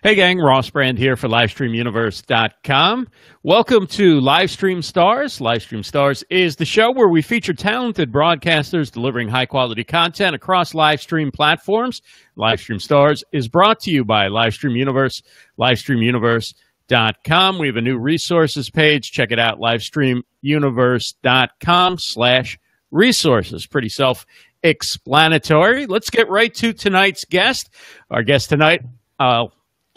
Hey, gang, Ross Brand here for LivestreamUniverse.com. Welcome to Livestream Stars. Livestream Stars is the show where we feature talented broadcasters delivering high quality content across live stream platforms. Livestream Stars is brought to you by Livestream Universe, LivestreamUniverse.com. We have a new resources page. Check it out, LivestreamUniverse.com slash resources. Pretty self explanatory. Let's get right to tonight's guest. Our guest tonight, uh,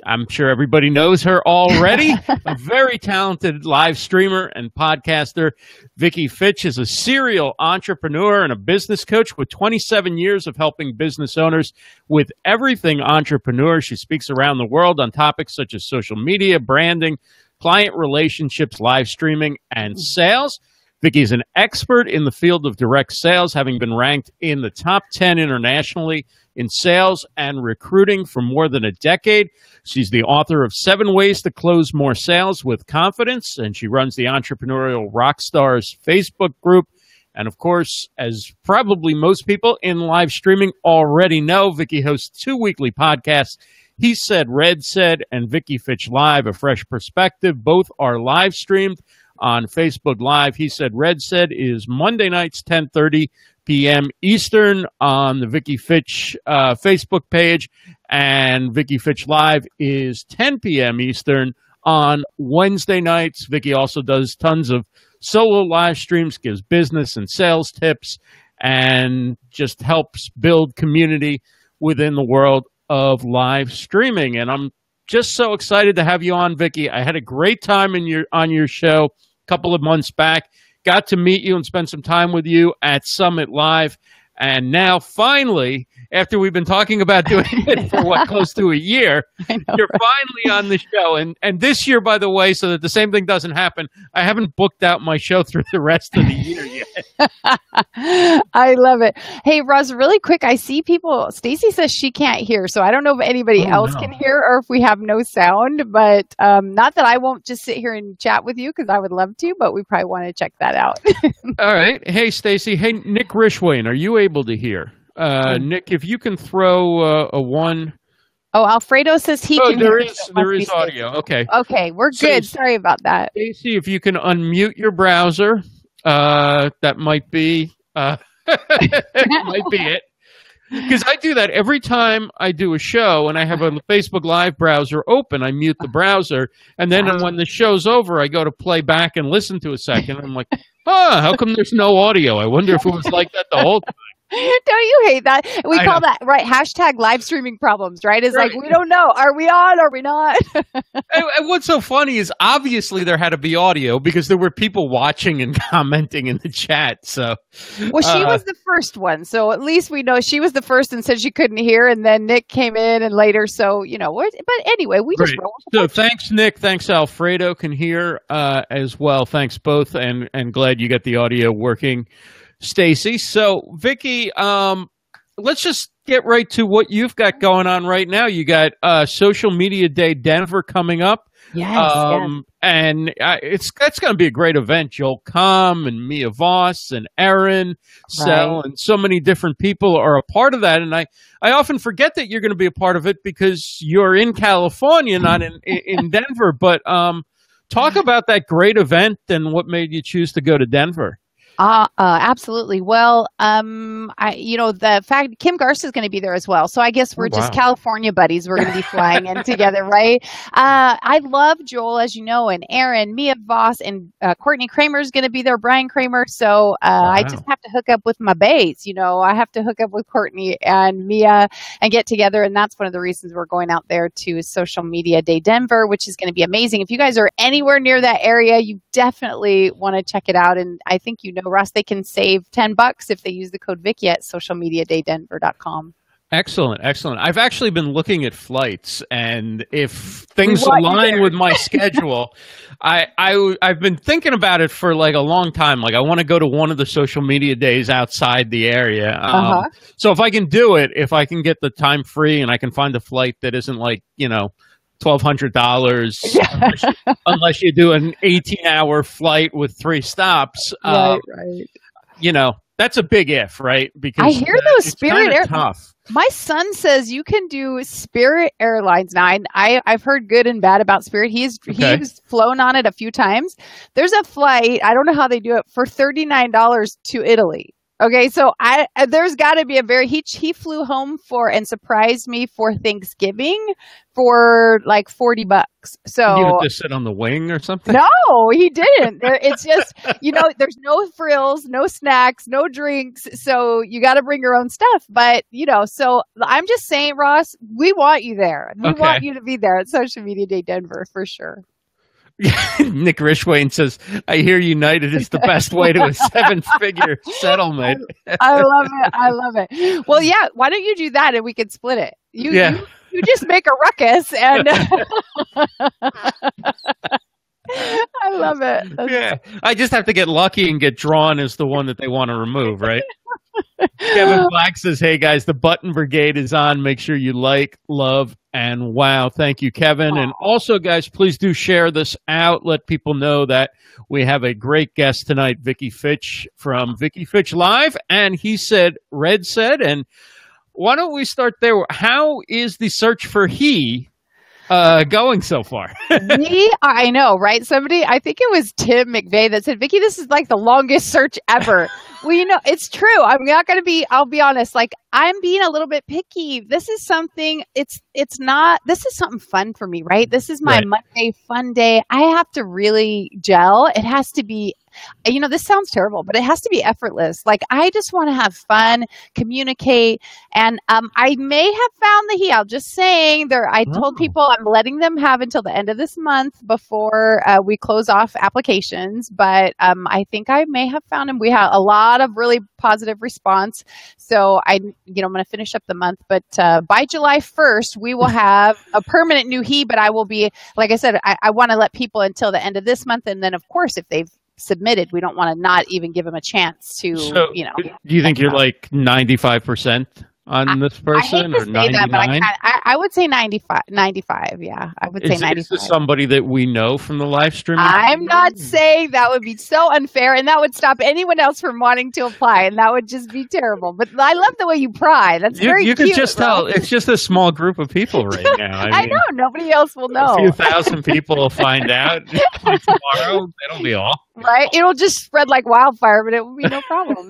I'm sure everybody knows her already. a very talented live streamer and podcaster. Vicki Fitch is a serial entrepreneur and a business coach with 27 years of helping business owners with everything entrepreneur. She speaks around the world on topics such as social media, branding, client relationships, live streaming, and mm. sales. Vicki is an expert in the field of direct sales, having been ranked in the top 10 internationally in sales and recruiting for more than a decade. She's the author of Seven Ways to Close More Sales with Confidence, and she runs the Entrepreneurial Rockstars Facebook group. And of course, as probably most people in live streaming already know, Vicki hosts two weekly podcasts. He said, Red said, and Vicki Fitch Live, a fresh perspective. Both are live streamed on Facebook Live. He said Red said is Monday nights 10:30 p.m. Eastern on the Vicki Fitch uh, Facebook page, and Vicki Fitch Live is 10 p.m. Eastern on Wednesday nights. Vicki also does tons of solo live streams, gives business and sales tips, and just helps build community within the world of live streaming. And I'm just so excited to have you on, Vicki. I had a great time in your on your show a couple of months back. Got to meet you and spend some time with you at Summit Live. And now, finally, after we've been talking about doing it for what close to a year, know, you're right? finally on the show. And and this year, by the way, so that the same thing doesn't happen, I haven't booked out my show through the rest of the year yet. I love it. Hey, Ross, really quick, I see people. Stacy says she can't hear, so I don't know if anybody oh, else no. can hear or if we have no sound. But um, not that I won't just sit here and chat with you because I would love to, but we probably want to check that out. All right. Hey, Stacy. Hey, Nick Rishwain, are you able to hear? Uh, Nick, if you can throw uh, a one. Oh, Alfredo says he oh, can. There is there is audio. Okay. Okay, we're good. Sorry about that. Stacy, if you can unmute your browser, uh, that might be uh, might be it. Because I do that every time I do a show and I have a Facebook Live browser open, I mute the browser, and then when the show's over, I go to play back and listen to a second. I'm like, huh, how come there's no audio? I wonder if it was like that the whole time. don't you hate that? We I call know. that right hashtag live streaming problems, right? It's right. like we don't know. Are we on? Are we not? and, and, what's so funny is obviously there had to be audio because there were people watching and commenting in the chat. So, well, she uh, was the first one, so at least we know she was the first and said she couldn't hear, and then Nick came in and later. So you know, but anyway, we just so thanks, Nick. Thanks, Alfredo can hear uh, as well. Thanks both, and and glad you got the audio working. Stacy. So, Vicki, um, let's just get right to what you've got going on right now. You got uh, Social Media Day Denver coming up. Yes, um, yes. and uh, it's that's going to be a great event. Joel Comm and Mia Voss and Aaron Sell right. and so many different people are a part of that. And I, I often forget that you're going to be a part of it because you're in California, not in in Denver. But um, talk about that great event and what made you choose to go to Denver. Uh, uh, absolutely. Well, um, I, you know, the fact Kim Garst is going to be there as well. So I guess we're oh, wow. just California buddies. We're going to be flying in together, right? Uh, I love Joel, as you know, and Aaron, Mia Voss, and uh, Courtney Kramer is going to be there, Bryan Kramer. So uh, wow. I just have to hook up with my bays. You know, I have to hook up with Courtney and Mia and get together. And that's one of the reasons we're going out there to Social Media Day Denver, which is going to be amazing. If you guys are anywhere near that area, you definitely want to check it out. And I think you know Ross, they can save 10 bucks if they use the code Vicki at socialmediadaydenver.com. Excellent, excellent. I've actually been looking at flights, and if things align with my schedule, I, I I've been thinking about it for like a long time. Like I want to go to one of the social media days outside the area. Um, uh-huh. So if I can do it, if I can get the time free, and I can find a flight that isn't like you know twelve hundred dollars unless, unless, you do an eighteen hour flight with three stops. Right, uh, right. You know that's a big if, right? Because I hear those Spirit Air tough. My son says you can do Spirit Airlines now. I, I have heard good and bad about Spirit. He's okay. he's flown on it a few times. There's a flight. I don't know how they do it for thirty nine dollars to Italy. Okay, so I uh, there's got to be a very he he flew home for and surprised me for Thanksgiving for like forty bucks. So you just sit on the wing or something. No, he didn't. it's just you know there's no frills, no snacks, no drinks. So you got to bring your own stuff. But you know, so I'm just saying, Ross, we want you there. We okay. want you to be there at Social Media Day Denver for sure. Nick Rishwain says, I hear United is the best way to a seven figure settlement. I love it. I love it. Well, yeah, why don't you do that and we can split it? You, yeah. you, you just make a ruckus and. I love it. That's yeah. I just have to get lucky and get drawn as the one that they want to remove, right? Kevin Black says, Hey guys, the button brigade is on. Make sure you like, love, and wow. Thank you, Kevin. And also, guys, please do share this out. Let people know that we have a great guest tonight, Vicki Fitch from Vicki Fitch Live. And he said, Red said, and why don't we start there? How is the search for he uh, going so far? Me, I know, right? Somebody, I think it was Tim McVeigh that said, Vicki, this is like the longest search ever. Well, you know, it's true. I'm not going to be, I'll be honest, like I'm being a little bit picky. This is something, it's, it's not, this is something fun for me, right? This is my right. Monday fun day. I have to really gel. It has to be you know, this sounds terrible, but it has to be effortless. Like I just want to have fun, communicate, and um, I may have found the he. I'm just saying there. I oh. told people I'm letting them have until the end of this month before uh, we close off applications, but um, I think I may have found him. We have a lot of really positive response, so I, you know, I'm going to finish up the month. But uh, by July 1st, we will have a permanent new he. But I will be, like I said, I, I want to let people until the end of this month, and then of course, if they've submitted. We don't want to not even give them a chance to, so, you know. Do you think you're like 95%? on this person or 99? That, I, I, I, would say 95, 95 yeah. I would say is, 95 is this somebody that we know from the live stream i'm not hmm. saying that would be so unfair and that would stop anyone else from wanting to apply and that would just be terrible. But i love the way you pry. That's you, very you cute, can just tell it's just a small group of people right now. I, I mean, know. Nobody else will know a few thousand people will find out tomorrow. It'll be all. Right? It'll just spread like wildfire but it will be no problem.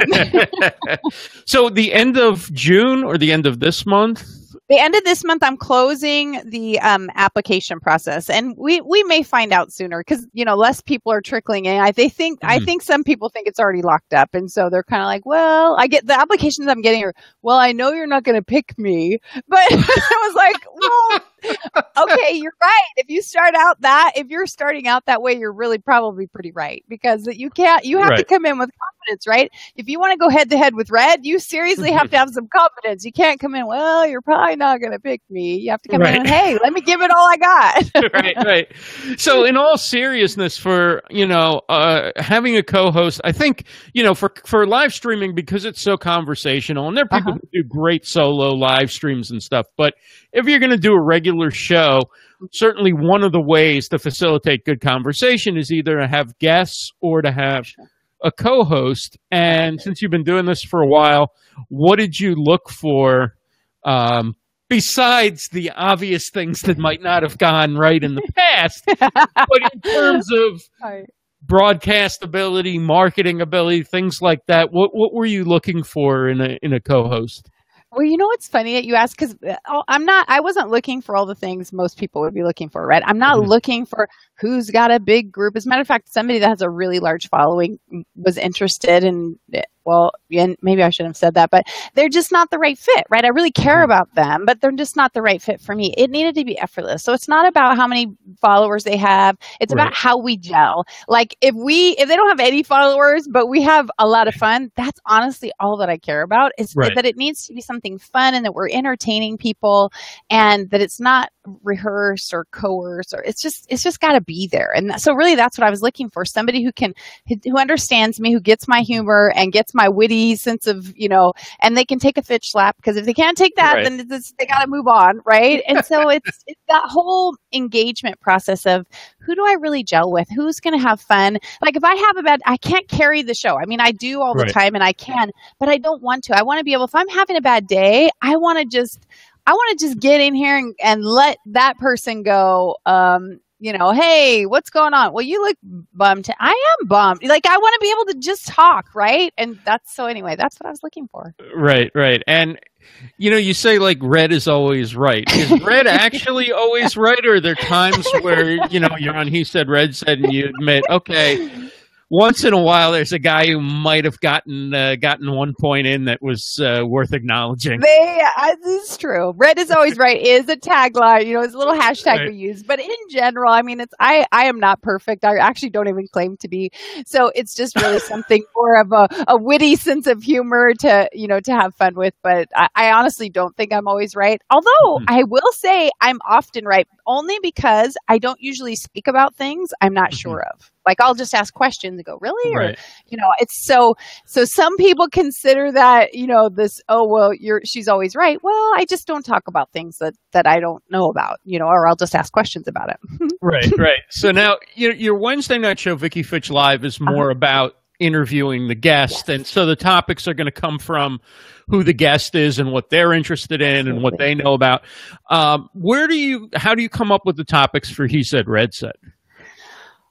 So the end of june or the end of this month? The end of this month, I'm closing the um, application process, and we we may find out sooner because you know less people are trickling in. I they think mm-hmm. I think some people think it's already locked up, and so they're kind of like, well, I get the applications I'm getting are, well, I know you're not going to pick me, but I was like, well, okay, you're right. If you start out that, if you're starting out that way, you're really probably pretty right because you can't. You have right. to come in with confidence, right? If you want to go head to head with red, you seriously have to have some confidence. You can't come in, well, you're probably not going to pick me. You have to come right. in, hey, let me give it all I got. right, right. So, in all seriousness, for you know, uh, having a co-host, I think you know, for for live streaming because it's so conversational, and there are people uh-huh. who do great solo live streams and stuff. But if you're going to do a regular show, certainly one of the ways to facilitate good conversation is either to have guests or to have a co-host, and since you've been doing this for a while, what did you look for um, besides the obvious things that might not have gone right in the past, but in terms of broadcast ability, marketing ability, things like that? What what were you looking for in a in a co-host? Well, you know what's funny that you ask because uh, I'm not. I wasn't looking for all the things most people would be looking for, right? I'm not mm-hmm. looking for who's got a big group. As a matter of fact, somebody that has a really large following was interested in well, and maybe I shouldn't have said that, but they're just not the right fit, right? I really care mm-hmm. about them, but they're just not the right fit for me. It needed to be effortless. So it's not about how many followers they have. It's right. about how we gel. Like if we, if they don't have any followers, but we have a lot of fun, that's honestly all that I care about is right. that it needs to be something fun and that we're entertaining people and that it's not rehearse or coerce or it's just, it's just got to be there. And so really that's what I was looking for. Somebody who can, who understands me, who gets my humor and gets That's my witty sense of, you know, and they can take a fitch slap because if they can't take that, right. then they got to move on, right? And so it's, it's that whole engagement process of who do I really gel with? Who's going to have fun? Like if I have a bad, I can't carry the show. I mean, I do all the right. time and I can, but I don't want to. I want to be able, if I'm having a bad day, I want to just, I want to just get in here and, and let that person go. Um, you know, hey, what's going on? Well, you look bummed. I am bummed. Like, I want to be able to just talk, right? And that's so, anyway, that's what I was looking for. Right, right. And, you know, you say like red is always right. Is red actually always right? Or are there times where, you know, you're on he said, red said, and you admit, okay, once in a while there's a guy who might have gotten uh, gotten one point in that was uh, worth acknowledging. They, uh, this is true. Red is always right is a tagline. You know, it's a little hashtag right. we use. But in general, I mean, it's I I am not perfect. I actually don't even claim to be. So it's just really something more of a, a witty sense of humor to you know to have fun with. But I, I honestly don't think I'm always right. Although mm-hmm. I will say I'm often right, only because I don't usually speak about things I'm not mm-hmm. sure of. Like I'll just ask questions and go, really? Right. Or, you know, it's so, so some people consider that, you know, this, oh, well, you're, she's always right. Well, I just don't talk about things that, that I don't know about, you know, or I'll just ask questions about it. right, right. So now your, your Wednesday night show, Vicki Fitch Live, is more uh-huh. about interviewing the guest. And so the topics are going to come from who the guest is and what they're interested in and what they know about. Um, where do you, how do you come up with the topics for He Said, Red Said?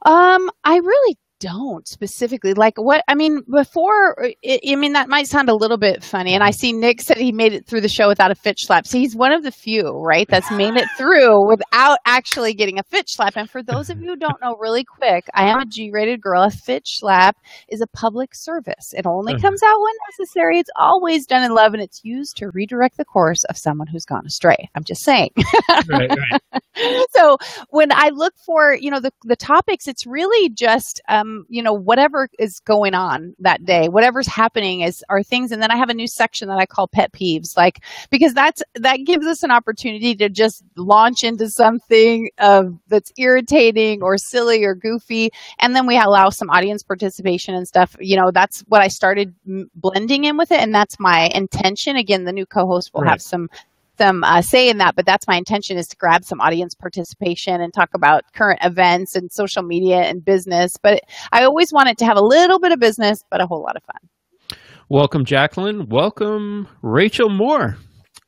Um, I really don't specifically like what I mean before it, I mean that might sound a little bit funny and I see Nick said he made it through the show without a fitch slap. So he's one of the few right that's made it through without actually getting a fitch slap. And for those of you who don't know really quick I am a G-rated girl. A fitch slap is a public service. It only uh-huh. comes out when necessary. It's always done in love and it's used to redirect the course of someone who's gone astray. I'm just saying. Right, right. so when I look for you know the the topics it's really just um um, you know, whatever is going on that day, whatever's happening is are things. And then I have a new section that I call pet peeves, like because that's that gives us an opportunity to just launch into something of that's irritating or silly or goofy, and then we allow some audience participation and stuff. You know, that's what I started blending in with it, and that's my intention. Again, the new co-host will right. have some them uh, say in that, but that's my intention is to grab some audience participation and talk about current events and social media and business. But I always wanted to have a little bit of business, but a whole lot of fun. Welcome, Jacqueline. Welcome, Rachel Moore.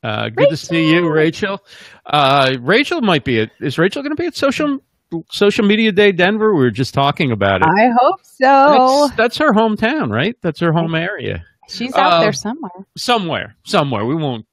Uh, good Rachel. to see you, Rachel. Uh, Rachel might be at, is Rachel going to be at social social media day Denver? We were just talking about it. I hope so. That's, that's her hometown, right? That's her home area. She's out uh, there somewhere. Somewhere, somewhere. We won't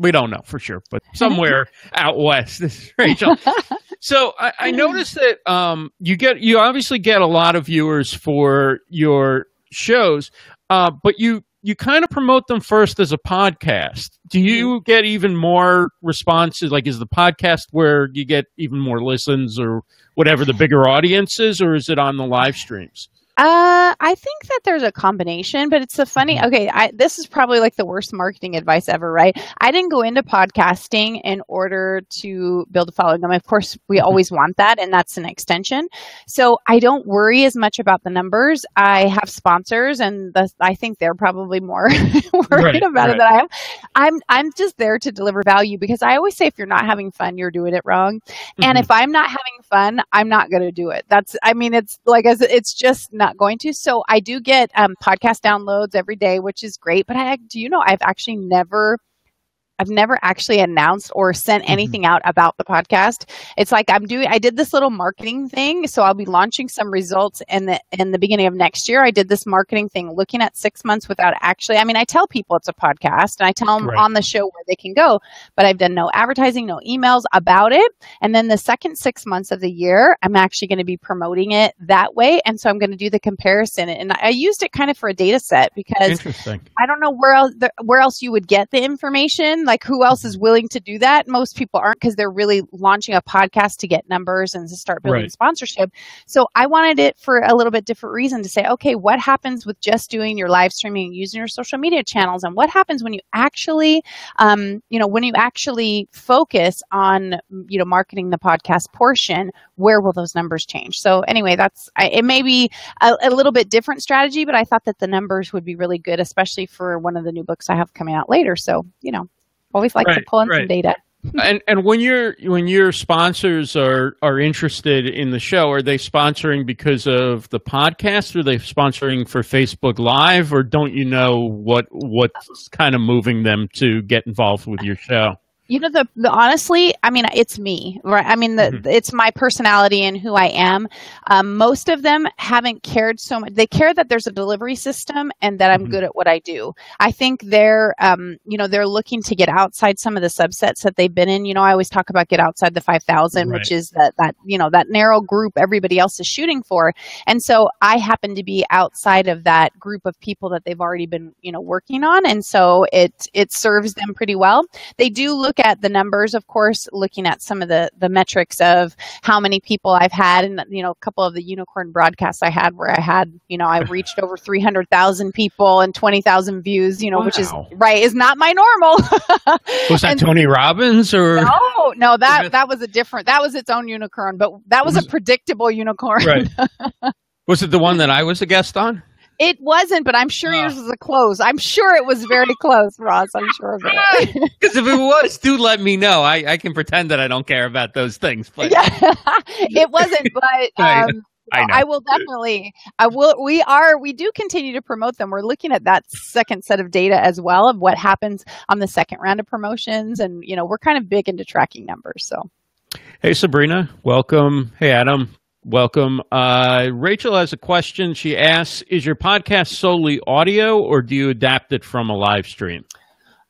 we don't know for sure, but somewhere out west. this is Rachel. so I, I noticed that um, you get you obviously get a lot of viewers for your shows, uh, but you you kind of promote them first as a podcast. Do you mm-hmm. get even more responses? Like, is the podcast where you get even more listens or whatever the bigger audience is, or is it on the live streams? Uh, I think that there's a combination, but it's a funny. Mm-hmm. Okay, I, this is probably like the worst marketing advice ever, right? I didn't go into podcasting in order to build a following. I mean, of course, we mm-hmm. always want that, and that's an extension. So I don't worry as much about the numbers. I have sponsors, and the, I think they're probably more worried right, about right. it than I am. I'm I'm just there to deliver value because I always say if you're not having fun, you're doing it wrong. Mm-hmm. And if I'm not having fun, I'm not going to do it. That's I mean, it's like as it's just not not going to. So I do get um, podcast downloads every day, which is great. But I do you know I've actually never I've never actually announced or sent mm-hmm. anything out about the podcast. It's like I'm doing I did this little marketing thing, so I'll be launching some results in the in the beginning of next year. I did this marketing thing looking at 6 months without actually I mean I tell people it's a podcast and I tell them right. on the show where they can go, but I've done no advertising, no emails about it. And then the second 6 months of the year, I'm actually going to be promoting it that way and so I'm going to do the comparison and I used it kind of for a data set because I don't know where else where else you would get the information Like, who else is willing to do that? Most people aren't because they're really launching a podcast to get numbers and to start building right. sponsorship. So I wanted it for a little bit different reason to say, okay, what happens with just doing your live streaming and using your social media channels, and what happens when you actually, um, you know, when you actually focus on, you know, marketing the podcast portion? Where will those numbers change? So anyway, that's it. May be a, a little bit different strategy, but I thought that the numbers would be really good, especially for one of the new books I have coming out later. So you know, always like right, to pull in right. some data and and when your when your sponsors are are interested in the show, are they sponsoring because of the podcast? Or are they sponsoring for Facebook Live, or don't you know what what's kind of moving them to get involved with your show? You know the, the, honestly i mean it's me right? I mean the, mm-hmm. it's my personality and who i am. Um, most of them haven't cared so much they care that there's a delivery system and that i'm mm-hmm. good at what i do. I think they're um, you know they're looking to get outside some of the subsets that they've been in. You know i always talk about get outside the 5000 right. which is that that you know that narrow group everybody else is shooting for. And so i happen to be outside of that group of people that they've already been you know working on. And so it it serves them pretty well. They do look at the numbers, of course, looking at some of the, the metrics of how many people I've had and, you know, a couple of the unicorn broadcasts I had where I had, you know, I reached over 300,000 people and 20,000 views, you know, wow. which is right, is not my normal. was that and, Tony Robbins or? No, no, that, that was a different, that was its own unicorn, but that was, was a predictable unicorn. Right. was it the one that I was a guest on? It wasn't, but I'm sure yours was a close. I'm sure it was very close, Ross. I'm sure of it. Because if it was, do let me know. I, I can pretend that I don't care about those things. But yeah, it wasn't. But um, I, I, will definitely. I will. We are. We do continue to promote them. We're looking at that second set of data as well of what happens on the second round of promotions, and you know, we're kind of big into tracking numbers. So. Hey Sabrina, welcome. Hey Adam, Welcome. Uh, Rachel has a question. She asks Is your podcast solely audio or do you adapt it from a live stream?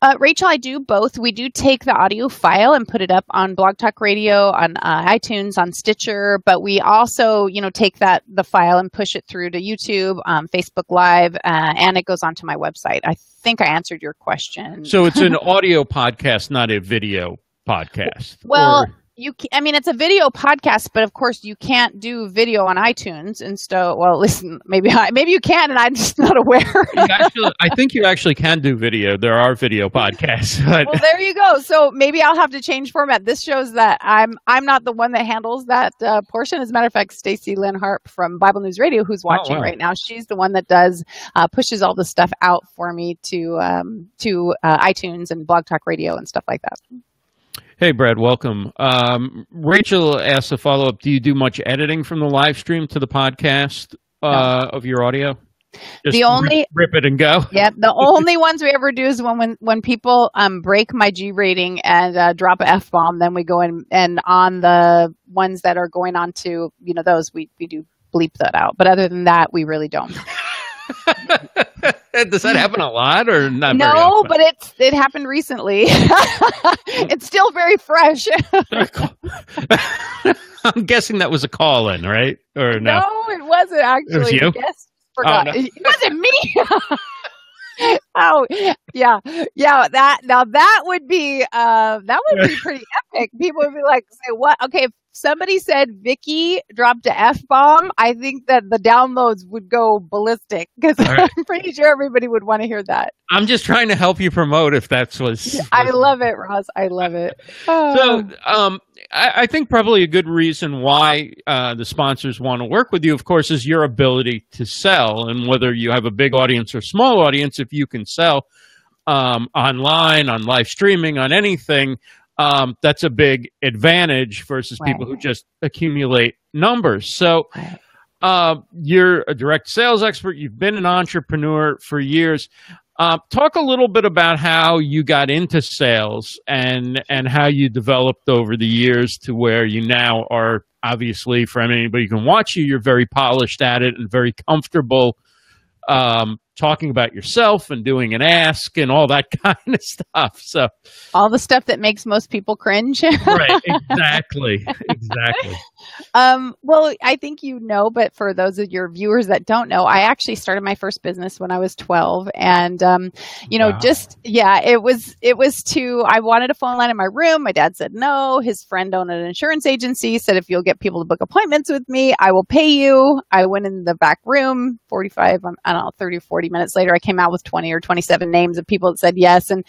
Uh, Rachel, I do both. We do take the audio file and put it up on Blog Talk Radio, on uh, iTunes, on Stitcher, but we also, you know, take that the file and push it through to YouTube, um, Facebook Live, uh, and it goes onto my website. I think I answered your question. So it's an audio podcast, not a video podcast. Well, or- you i mean it's a video podcast but of course you can't do video on itunes and so well listen maybe I, maybe you can and i'm just not aware. Actually, i think you actually can do video. There are video podcasts but... well there you go. So maybe i'll have to change format. This shows that i'm i'm not the one that handles that uh, portion. As a matter of fact stacy lynn harp from bible news radio who's oh, watching oh, wow. right now she's the one that does uh, pushes all the stuff out for me to um, to uh, itunes and blog talk radio and stuff like that Hey, Brad, welcome. Um, Rachel asked a follow up Do you do much editing from the live stream to the podcast uh, no. of your audio? Just the only rip, rip, it and go. Yeah, the only ones we ever do is when when, when people um, break my G rating and uh, drop a f bomb, then we go in and on the ones that are going on to you know those we we do bleep that out. But other than that, we really don't. Does that happen a lot or not? No, but it's it happened recently. it's still very fresh. I'm guessing that was a call in, right? Or no? No, it wasn't actually. It was you? Guess forgot. Oh, no. It wasn't me. oh yeah yeah that now that would be uh that would be pretty epic people would be like say what okay somebody said Vicki dropped a F bomb, I think that the downloads would go ballistic because right. I'm pretty sure everybody would want to hear that. I'm just trying to help you promote if that's what's. Yeah, I love it, Ross. I love it. So, um, I, I, think probably a good reason why uh, the sponsors want to work with you, of course, is your ability to sell. And whether you have a big audience or small audience, if you can sell um, online, on live streaming, on anything, um, that's a big advantage versus right. people who just accumulate numbers. So, uh, you're a direct sales expert. You've been an entrepreneur for years. Uh, talk a little bit about how you got into sales and and how you developed over the years to where you now are. Obviously, for anybody who can watch you, you're very polished at it and very comfortable um, talking about yourself and doing an ask and all that kind of stuff. So all the stuff that makes most people cringe. right. Exactly. Exactly. Um, well, I think you know, but for those of your viewers that don't know, I actually started my first business when I was 12, and um, you know, wow. just yeah, it was it was to I wanted a phone line in my room. My dad said no. His friend owned an insurance agency, said if you'll get people to book appointments with me, I will pay you. I went in the back room. 45, um, I don't know, 30 or 40 minutes later, I came out with 20 or 27 names of people that said yes. And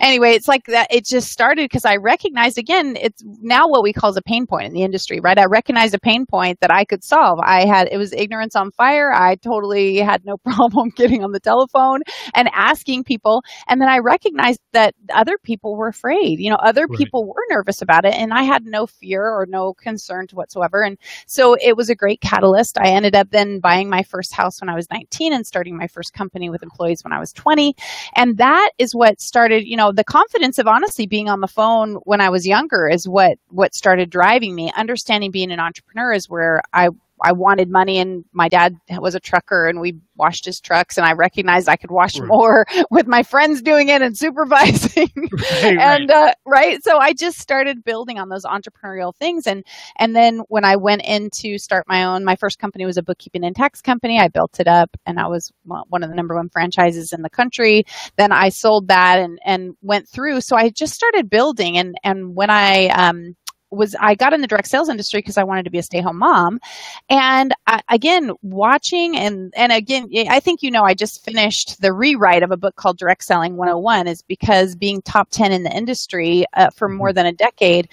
anyway, it's like that. It just started because I recognized again, it's now what we call a pain point in the industry, right? I recognized a pain point that I could solve. I had, it was ignorance on fire. I totally had no problem getting on the telephone and asking people. And then I recognized that other people were afraid, you know, other right. people were nervous about it. And I had no fear or no concern whatsoever. And so it was a great catalyst. I ended up then buying my first house when I was 19 and starting my first company with employees when I was 20. And that is what started, you know, the confidence of honestly being on the phone when I was younger is what what started driving me. Understanding being an entrepreneur is where I I wanted money and my dad was a trucker and we washed his trucks and I recognized I could wash right. more with my friends doing it and supervising. right, and right. Uh, right. So I just started building on those entrepreneurial things and and then when I went in to start my own my first company was a bookkeeping and tax company. I built it up and I was one of the number one franchises in the country. Then I sold that and and went through. So I just started building and and when I um was I got in the direct sales industry because I wanted to be a stay home mom. And I, again, watching and, and again, I think you know, I just finished the rewrite of a book called Direct Selling 101 is because being top 10 in the industry uh, for more mm-hmm. than a decade,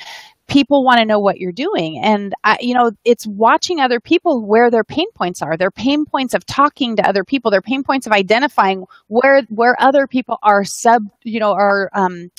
people want to know what you're doing and I, you know it's watching other people where their pain points are their pain points of talking to other people their pain points of identifying where where other people are sub you know are um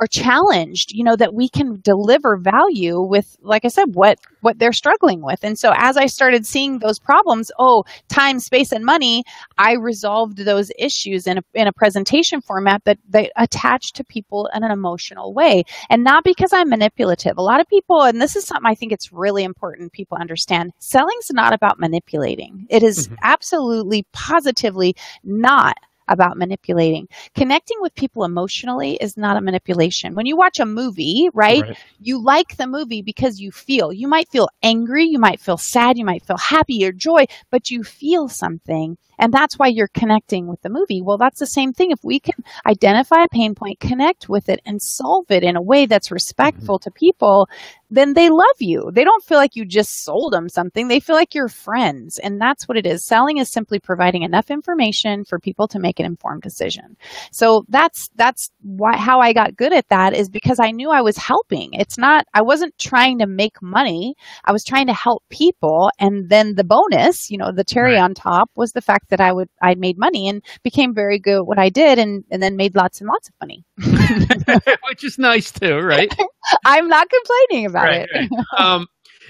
are challenged, you know, that we can deliver value with, like I said, what, what they're struggling with. And so as I started seeing those problems, oh, time, space, and money, I resolved those issues in a, in a presentation format that they attach to people in an emotional way. And not because I'm manipulative. A lot of people, and this is something I think it's really important people understand, selling's not about manipulating. It is mm-hmm. absolutely, positively not about manipulating. Connecting with people emotionally is not a manipulation. When you watch a movie, right, right, you like the movie because you feel. You might feel angry, you might feel sad, you might feel happy or joy, but you feel something. And that's why you're connecting with the movie. Well, that's the same thing. If we can identify a pain point, connect with it, and solve it in a way that's respectful mm-hmm. to people, then they love you. They don't feel like you just sold them something. They feel like you're friends. And that's what it is. Selling is simply providing enough information for people to make an informed decision. So that's, that's why, how I got good at that is because I knew I was helping. It's not, I wasn't trying to make money. I was trying to help people. And then the bonus, you know, the cherry right. on top was the fact that I would, I made money and became very good at what I did and, and then made lots and lots of money. Which is nice too, right? I'm not complaining about right, it. Right. um,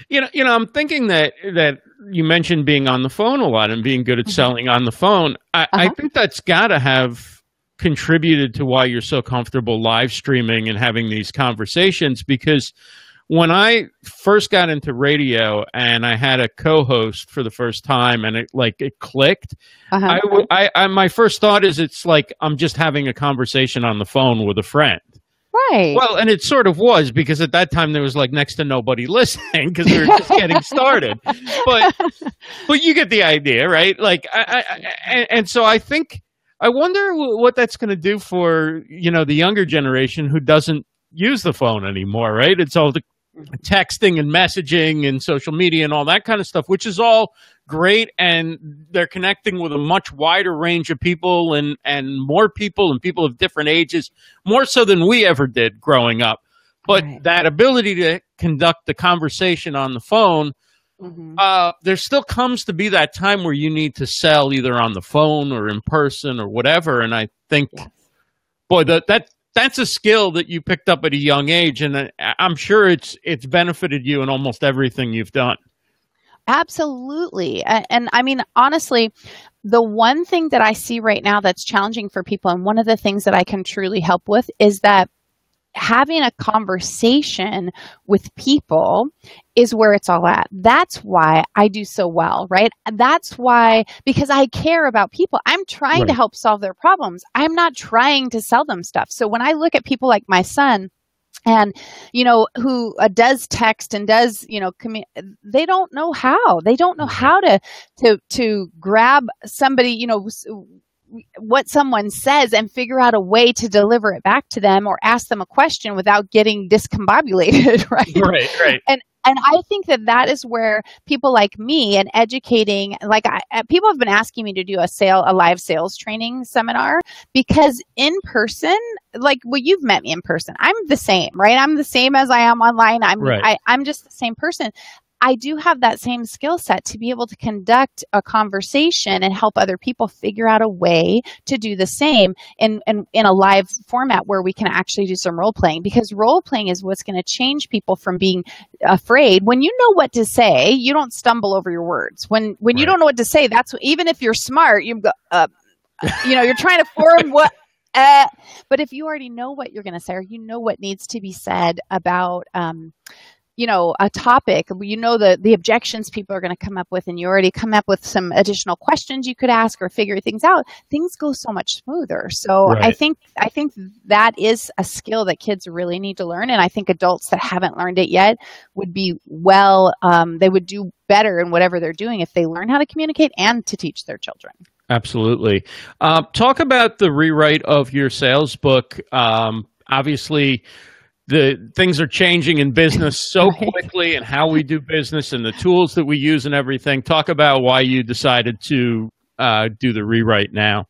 you know, you know, I'm thinking that that you mentioned being on the phone a lot and being good at mm-hmm. selling on the phone. I, uh-huh. I think that's got to have contributed to why you're so comfortable live streaming and having these conversations because when I first got into radio and I had a co-host for the first time and it like it clicked, uh-huh. I, I, I, my first thought is it's like I'm just having a conversation on the phone with a friend. Right. Well, and it sort of was because at that time there was like next to nobody listening because we were just getting started. But but you get the idea, right? Like, I, I, and, and so I think I wonder what that's going to do for you know the younger generation who doesn't use the phone anymore, right? It's all the texting and messaging and social media and all that kind of stuff, which is all great. And they're connecting with a much wider range of people and, and more people and people of different ages, more so than we ever did growing up. But right. that ability to conduct the conversation on the phone, mm-hmm. uh, there still comes to be that time where you need to sell either on the phone or in person or whatever. And I think, yes. boy, that, that that's a skill that you picked up at a young age, and I'm sure it's it's benefited you in almost everything you've done. Absolutely, and, and I mean honestly, the one thing that I see right now that's challenging for people, and one of the things that I can truly help with, is that having a conversation with people is where it's all at. That's why I do so well, right? That's why, because I care about people. I'm trying right. to help solve their problems. I'm not trying to sell them stuff. So when I look at people like my son, and you know who uh, does text and does you know commu- they don't know how. They don't know how to to to grab somebody you know what someone says and figure out a way to deliver it back to them or ask them a question without getting discombobulated right right right and and I think that that is where people like me and educating, like I, uh, people have been asking me to do a sale, a live sales training seminar because in person, like well, you've met me in person. I'm the same, right? I'm the same as I am online. I'm right. I, I'm just the same person. I do have that same skill set to be able to conduct a conversation and help other people figure out a way to do the same in, in, in a live format where we can actually do some role playing because role playing is what's going to change people from being afraid. When you know what to say, you don't stumble over your words. When, when right. you don't know what to say, that's even if you're smart, you go, uh, you know, you're trying to form what uh, but if you already know what you're going to say or you know what needs to be said about um, you know a topic you know the the objections people are going to come up with and you already come up with some additional questions you could ask or figure things out things go so much smoother. So right. i think i think that is a skill that kids really need to learn and i think adults that haven't learned it yet would be well um, they would do better in whatever they're doing if they learn how to communicate and to teach their children. Absolutely. Uh, talk about the rewrite of your sales book. Um, obviously the things are changing in business so quickly and how we do business and the tools that we use and everything. Talk about why you decided to uh, do the rewrite now.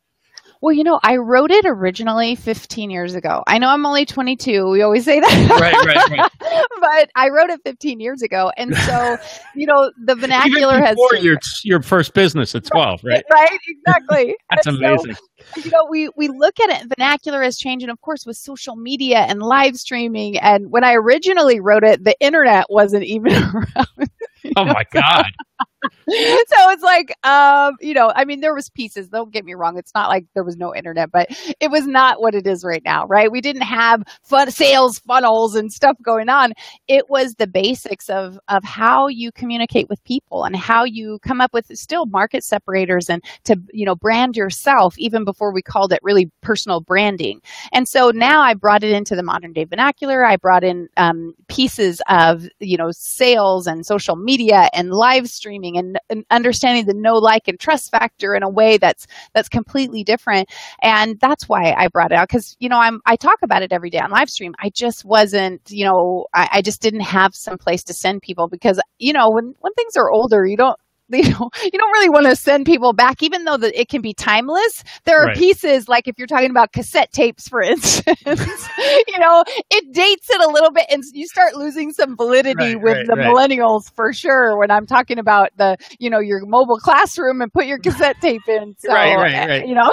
Well, you know, I wrote it originally 15 years ago. I know I'm only 22. We always say that. Right, right, right. but I wrote it 15 years ago. And so, you know, the vernacular Even before has. your, your first business at 12, right? Right, exactly. That's amazing. So, you know, we, we look at it, vernacular has changed. And of course, with social media and live streaming. And when I originally wrote it, the internet wasn't even around. Oh my God. so it's like um you know i mean there was pieces don't get me wrong it's not like there was no internet but it was not what it is right now right? We didn't have fun sales funnels and stuff going on. It was the basics of of how you communicate with people and how you come up with still market separators and to you know brand yourself even before we called it really personal branding. And so now i brought it into the modern day vernacular. I brought in um, pieces of you know sales and social media and live streaming and, and understanding the know like and trust factor in a way that's that's completely different. And that's why i brought it out because you know i'm i talk about it every day on live stream. I just wasn't you know I, I just didn't have some place to send people because you know when when things are older you don't you know you don't really want to send people back even though that it can be timeless there are right. pieces like if you're talking about cassette tapes for instance you know it dates it a little bit and you start losing some validity right, with right, the millennials for sure when i'm talking about the you know your mobile classroom and put your cassette tape in so right, right, eh, right. you know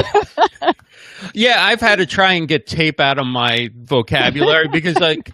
yeah i've had to try and get tape out of my vocabulary because like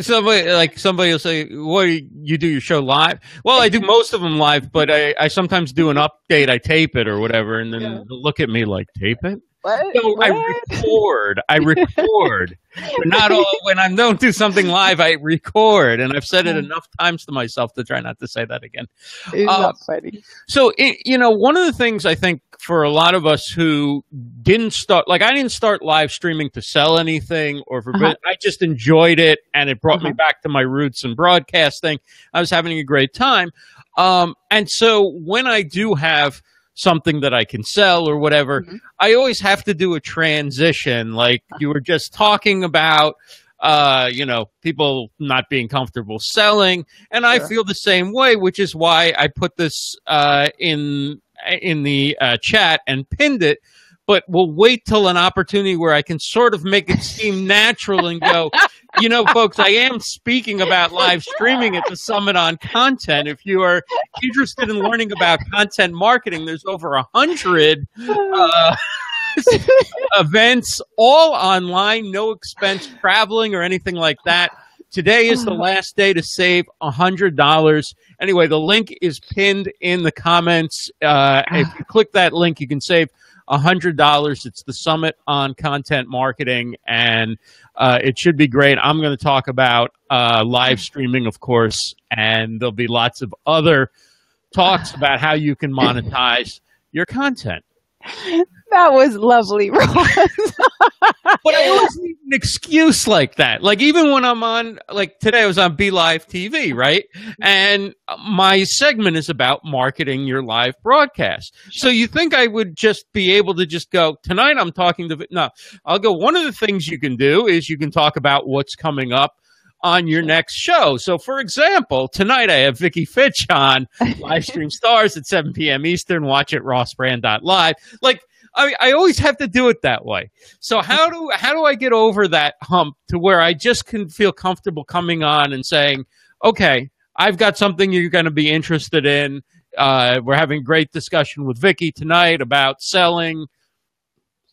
somebody like somebody will say what you do your show live well i do most of them live but i I sometimes do an update, I tape it or whatever, and then yeah. look at me like, tape it? What? So what? I record. I record. not all when I don't do something live, I record, and I've said it enough times to myself to try not to say that again. It's uh, not funny. So it, you know, one of the things I think for a lot of us who didn't start, like I didn't start live streaming to sell anything or for, uh-huh. I just enjoyed it, and it brought uh-huh. me back to my roots in broadcasting. I was having a great time. Um, and so when I do have something that I can sell or whatever, mm-hmm. I always have to do a transition. Like you were just talking about, uh, you know, people not being comfortable selling, and sure. I feel the same way, which is why I put this uh, in in the uh, chat and pinned it but we'll wait till an opportunity where I can sort of make it seem natural and go, you know, folks, I am speaking about live streaming at the Summit on Content. If you are interested in learning about content marketing, there's over a hundred uh, events, all online, no expense traveling or anything like that. Today is the last day to save a hundred dollars. Anyway, the link is pinned in the comments. Uh, if you click that link, you can save $100. It's the Summit on Content Marketing, and uh, it should be great. I'm going to talk about uh, live streaming, of course, and there'll be lots of other talks about how you can monetize your content. That was lovely, Ross. but I always need an excuse like that. Like even when I'm on, like today I was on Be Live TV, mm-hmm. right? And my segment is about marketing your live broadcast. So you think I would just be able to just go tonight? I'm talking to no. I'll go. One of the things you can do is you can talk about what's coming up on your next show. So, for example, tonight I have Vicki Fitch on live stream stars at 7 p.m. Eastern. Watch it rossbrand.live. Like I, I always have to do it that way. So how do how do I get over that hump to where I just can feel comfortable coming on and saying, okay, I've got something you're going to be interested in. Uh, we're having great discussion with Vicki tonight about selling.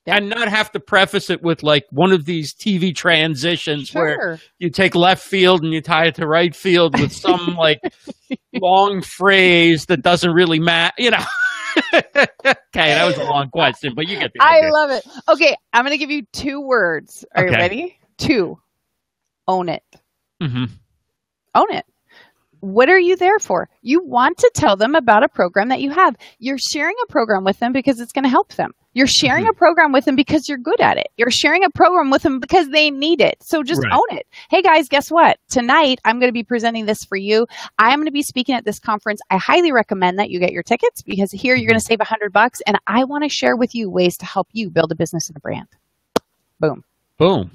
And not have to preface it with like one of these TV transitions sure. where you take left field and you tie it to right field with some like long phrase that doesn't really matter, you know. Okay, that was a long question, but you get the idea. I love it. Okay, I'm going to give you two words. Are okay. you ready? Two. Own it. Mm-hmm. Own it. What are you there for? You want to tell them about a program that you have. You're sharing a program with them because it's going to help them. You're sharing mm-hmm. a program with them because you're good at it. You're sharing a program with them because they need it. So just right. own it. Hey guys, guess what? Tonight I'm going to be presenting this for you. I'm going to be speaking at this conference. I highly recommend that you get your tickets because here you're going to save a hundred bucks and I want to share with you ways to help you build a business and a brand. Boom. Boom.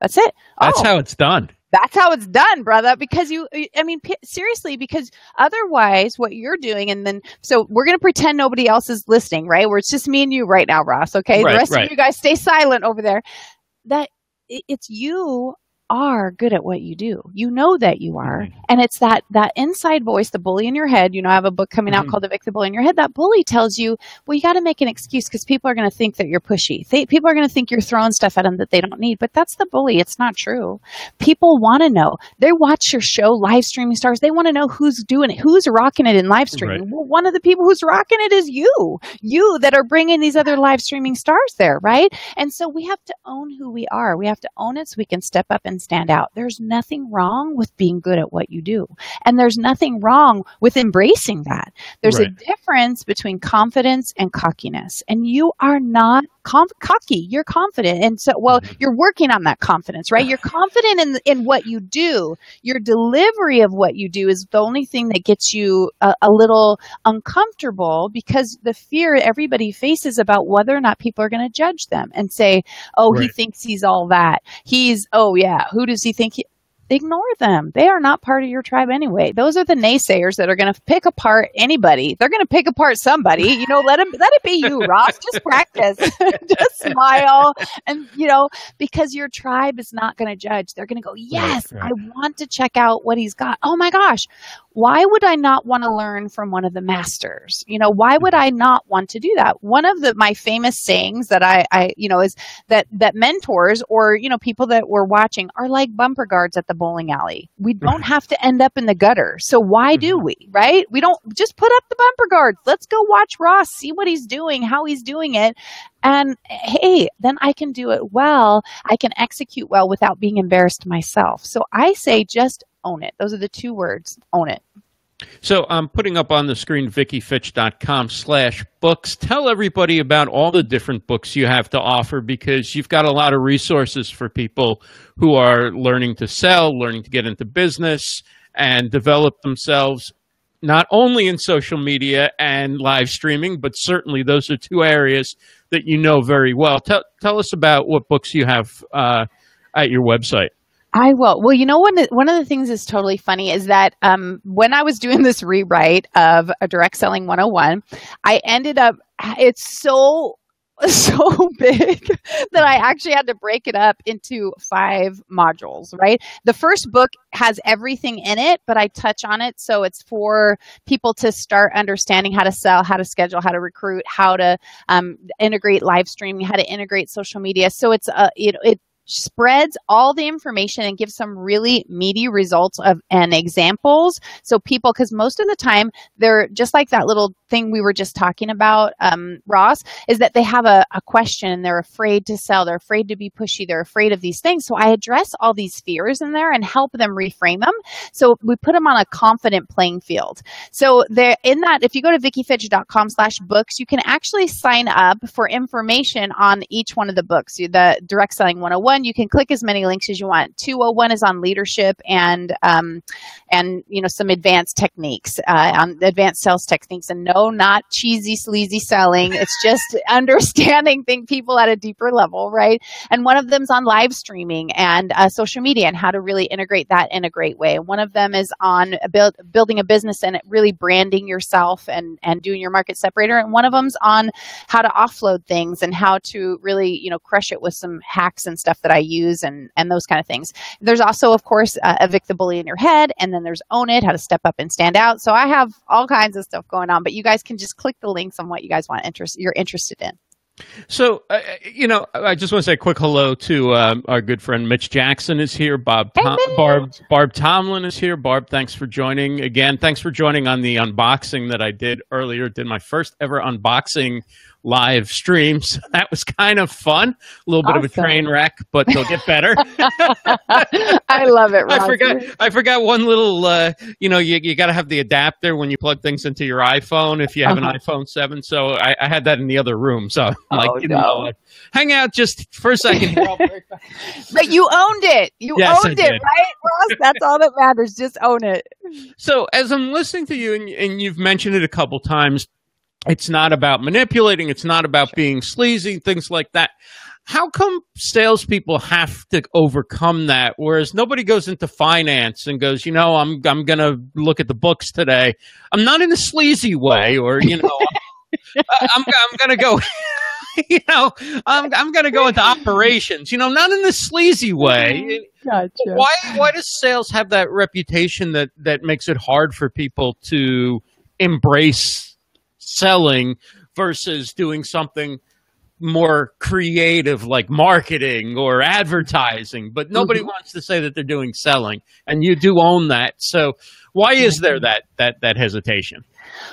That's it. That's oh. how it's done that's how it's done, brother. Because you, I mean, p- seriously, because otherwise, what you're doing, and then, so we're going to pretend nobody else is listening, right? Where it's just me and you right now, Ross. Okay. Right, the rest right. of you guys stay silent over there. That it's you are good at what you do. You know that you are. Mm-hmm. And it's that that inside voice, the bully in your head. You know, I have a book coming out mm-hmm. called Evict the Bully in Your Head. That bully tells you, well, you got to make an excuse because people are going to think that you're pushy. They, people are going to think you're throwing stuff at them that they don't need. But that's the bully. It's not true. People want to know. They watch your show, live streaming stars. They want to know who's doing it, who's rocking it in live streaming. Right. Well, one of the people who's rocking it is you. You that are bringing these other live streaming stars there, right? And so we have to own who we are. We have to own it so we can step up and stand out. There's nothing wrong with being good at what you do. And there's nothing wrong with embracing that. There's right. a difference between confidence and cockiness. And you are not cocky. You're confident. And so, well, mm-hmm. you're working on that confidence, right? You're confident in, in what you do. Your delivery of what you do is the only thing that gets you a, a little uncomfortable because the fear everybody faces about whether or not people are going to judge them and say, oh, right. he thinks he's all that. He's, oh, yeah, who does he think he, ignore them. They are not part of your tribe anyway. Those are the naysayers that are going to pick apart anybody. They're going to pick apart somebody. You know, let them let it be you, Ross. Just practice. Just smile and you know, because your tribe is not going to judge. They're going to go, "Yes, right, right. I want to check out what he's got." Oh my gosh why would I not want to learn from one of the masters? You know, why would mm. I not want to do that? One of the my famous sayings that I, I you know, is that that mentors or you know people that we're watching are like bumper guards at the bowling alley. We don't have to end up in the gutter. So why do mm-hmm. we? Right? We don't just put up the bumper guards. Let's go watch Ross, see what he's doing, how he's doing it, and hey, then I can do it well. I can execute well without being embarrassed myself. So I say just own it. Those are the two words own it. So I'm putting up on the screen vickifitch.com slash books. Tell everybody about all the different books you have to offer because you've got a lot of resources for people who are learning to sell, learning to get into business and develop themselves not only in social media and live streaming, but certainly those are two areas that you know very well. Tell, tell us about what books you have uh, at your website. I will. Well, you know, one one of the things that's totally funny is that um, when I was doing this rewrite of a direct selling 101, I ended up. It's so so big that I actually had to break it up into five modules, right? The first book has everything in it, but I touch on it. So it's for people to start understanding how to sell, how to schedule, how to recruit, how to um, integrate live streaming, how to integrate social media. So it's, uh, you know, it, spreads all the information and gives some really meaty results of and examples. So people because most of the time they're just like that little thing we were just talking about um, ross is that they have a, a question and they're afraid to sell they're afraid to be pushy they're afraid of these things so i address all these fears in there and help them reframe them so we put them on a confident playing field so there in that if you go to vickifitch.com slash books you can actually sign up for information on each one of the books the direct selling 101 you can click as many links as you want. 201 is on leadership and um, and you know some advanced techniques, uh, on advanced sales techniques. And no, not cheesy, sleazy selling. It's just understanding think people at a deeper level, right? And one of them's on live streaming and uh, social media and how to really integrate that in a great way. One of them is on build, building a business and really branding yourself and and doing your market separator. And one of them's on how to offload things and how to really you know crush it with some hacks and stuff that that I use and and those kind of things. There's also, of course, uh, evict the bully in your head, and then there's own it, how to step up and stand out. So I have all kinds of stuff going on, but you guys can just click the links on what you guys want interest you're interested in. So, uh, you know, I just want to say a quick hello to um, our good friend Mitch Jackson is here. Bob, Tom- hey, Barb, Barb Tomlin is here. Barb, thanks for joining again. Thanks for joining on the unboxing that I did earlier. Did my first ever unboxing live streams. That was kind of fun. A little bit awesome. of a train wreck, but they'll get better. I love it. I forgot. I forgot one little. Uh, you know, you you got to have the adapter when you plug things into your iPhone if you have uh-huh. an iPhone seven. So I, I, had that in the other room. So oh, like, you no. know, hang out just for a second. but you owned it. You yes, owned it, right, Ross? That's all that matters. Just own it. So as I'm listening to you, and, and you've mentioned it a couple times it's not about manipulating. It's not about being sleazy, things like that. How come salespeople have to overcome that? Whereas nobody goes into finance and goes, you know, I'm I'm gonna look at the books today. I'm not in a sleazy way, or you know, I'm I'm gonna go. you know, I'm I'm gonna go into operations. You know, not in the sleazy way. Gotcha. Why why does sales have that reputation that that makes it hard for people to embrace selling versus doing something more creative like marketing or advertising but nobody mm-hmm. wants to say that they're doing selling and you do own that so why is there mm-hmm. that that that hesitation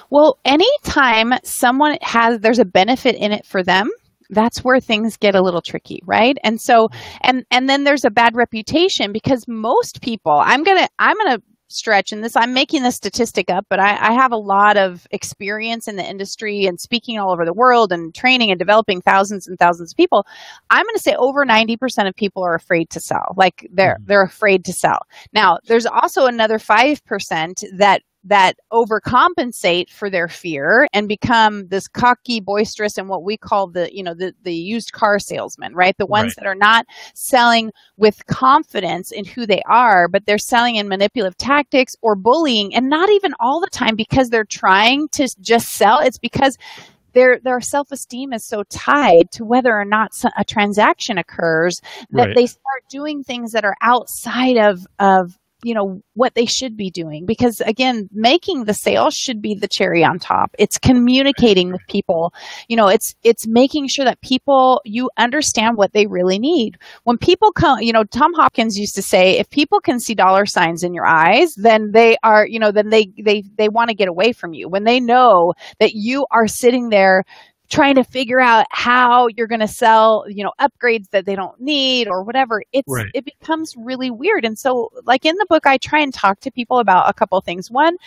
well anytime someone has there's a benefit in it for them that's where things get a little tricky right and so and and then there's a bad reputation because most people i'm gonna i'm gonna stretch and this. I'm making this statistic up but I, I, have a lot of experience in the industry and speaking all over the world and training and developing thousands and thousands of people. I'm going to say over 90% of people are afraid to sell. Like they're mm-hmm. they're afraid to sell. Now there's also another 5% that that overcompensate for their fear and become this cocky, boisterous, and what we call the, you know, the, the used car salesman, right? The ones right. that are not selling with confidence in who they are, but they're selling in manipulative tactics or bullying, and not even all the time because they're trying to just sell. It's because their their self esteem is so tied to whether or not a transaction occurs that right. they start doing things that are outside of of you know what they should be doing. Because again making the sale should be the cherry on top. It's communicating with people. You know it's it's making sure that people you understand what they really need. When people come you know tom hopkins used to say if people can see dollar signs in your eyes then they are you know then they they they want to get away from you. When they know that you are sitting there trying to figure out how you're going to sell, you know, upgrades that they don't need or whatever. It's right. it becomes really weird. And so like in the book I try and talk to people about a couple things. One,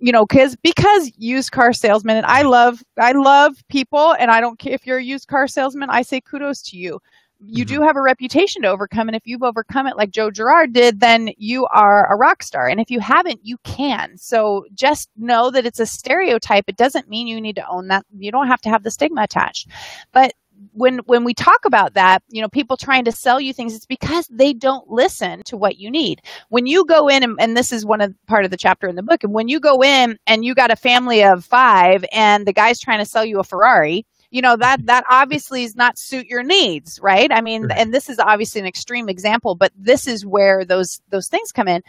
you know, cuz because used car salesman and I love I love people and I don't care if you're a used car salesman, I say kudos to you you mm-hmm. do have a reputation to overcome and if you've overcome it like joe girard did then you are a rock star. And if you haven't you can. So just know that it's a stereotype. It doesn't mean you need to own that. You don't have to have the stigma attached. But when when we talk about that you know people trying to sell you things it's because they don't listen to what you need. When you go in and, and this is one of part of the chapter in the book and when you go in and you got a family of five and the guy's trying to sell you a ferrari you know that that obviously is not suit your needs right? I mean and this is obviously an extreme example but this is where those those things come in.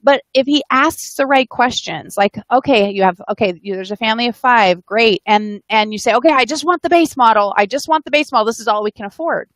But if he asks the right questions like okay you have okay there's a family of five great. And and you say okay i just want the base model. I just want the base model. This is all we can afford.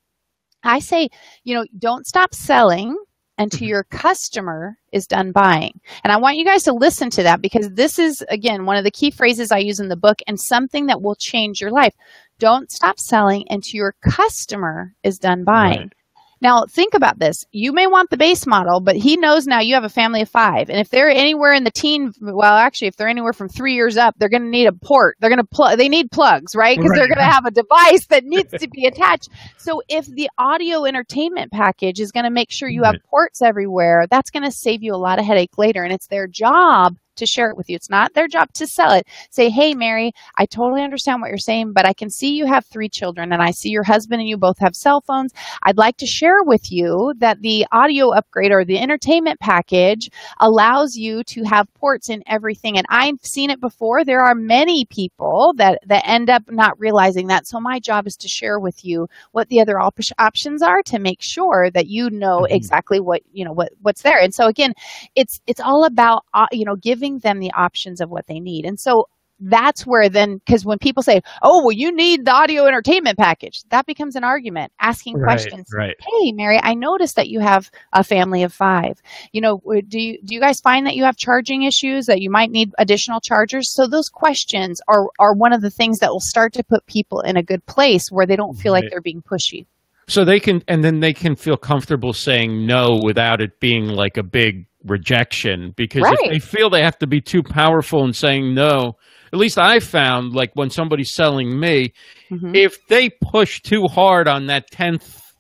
I say, you know, don't stop selling until mm-hmm. your customer is done buying. And I want you guys to listen to that because this is, again, one of the key phrases I use in the book and something that will change your life. Don't stop selling until your customer is done buying. Right. Now, think about this. You may want the base model, but he knows now you have a family of five. And if they're anywhere in the teen, well, actually, if they're anywhere from three years up, they're going to need a port. They're going to plug, they need plugs, right? Because right. they're going to have a device that needs to be attached. So if the audio entertainment package is going to make sure you have ports everywhere, that's going to save you a lot of headache later. And it's their job to share it with you. It's not their job to sell it. Say, hey, Mary, I totally understand what you're saying, but I can see you have three children and I see your husband and you both have cell phones. I'd like to share with you that the audio upgrade or the entertainment package allows you to have ports in everything. And I've seen it before. There are many people that, that end up not realizing that. So my job is to share with you what the other op- options are to make sure that you know mm-hmm. exactly what, you know, what, what's there. And so again, it's, it's all about, uh, you know, giving giving them the options of what they need. And so that's where then because when people say oh well you need the audio entertainment package that becomes an argument asking right, questions. right. Hey mary i noticed that you have a family of five. You know do you do you guys find that you have charging issues that you might need additional chargers? So those questions are are one of the things that will start to put people in a good place where they don't feel right. like they're being pushy. So they can and then they can feel comfortable saying no without it being like a big rejection because right. if they feel they have to be too powerful in saying no at least i found like when somebody's selling me mm-hmm. if they push too hard on that 10th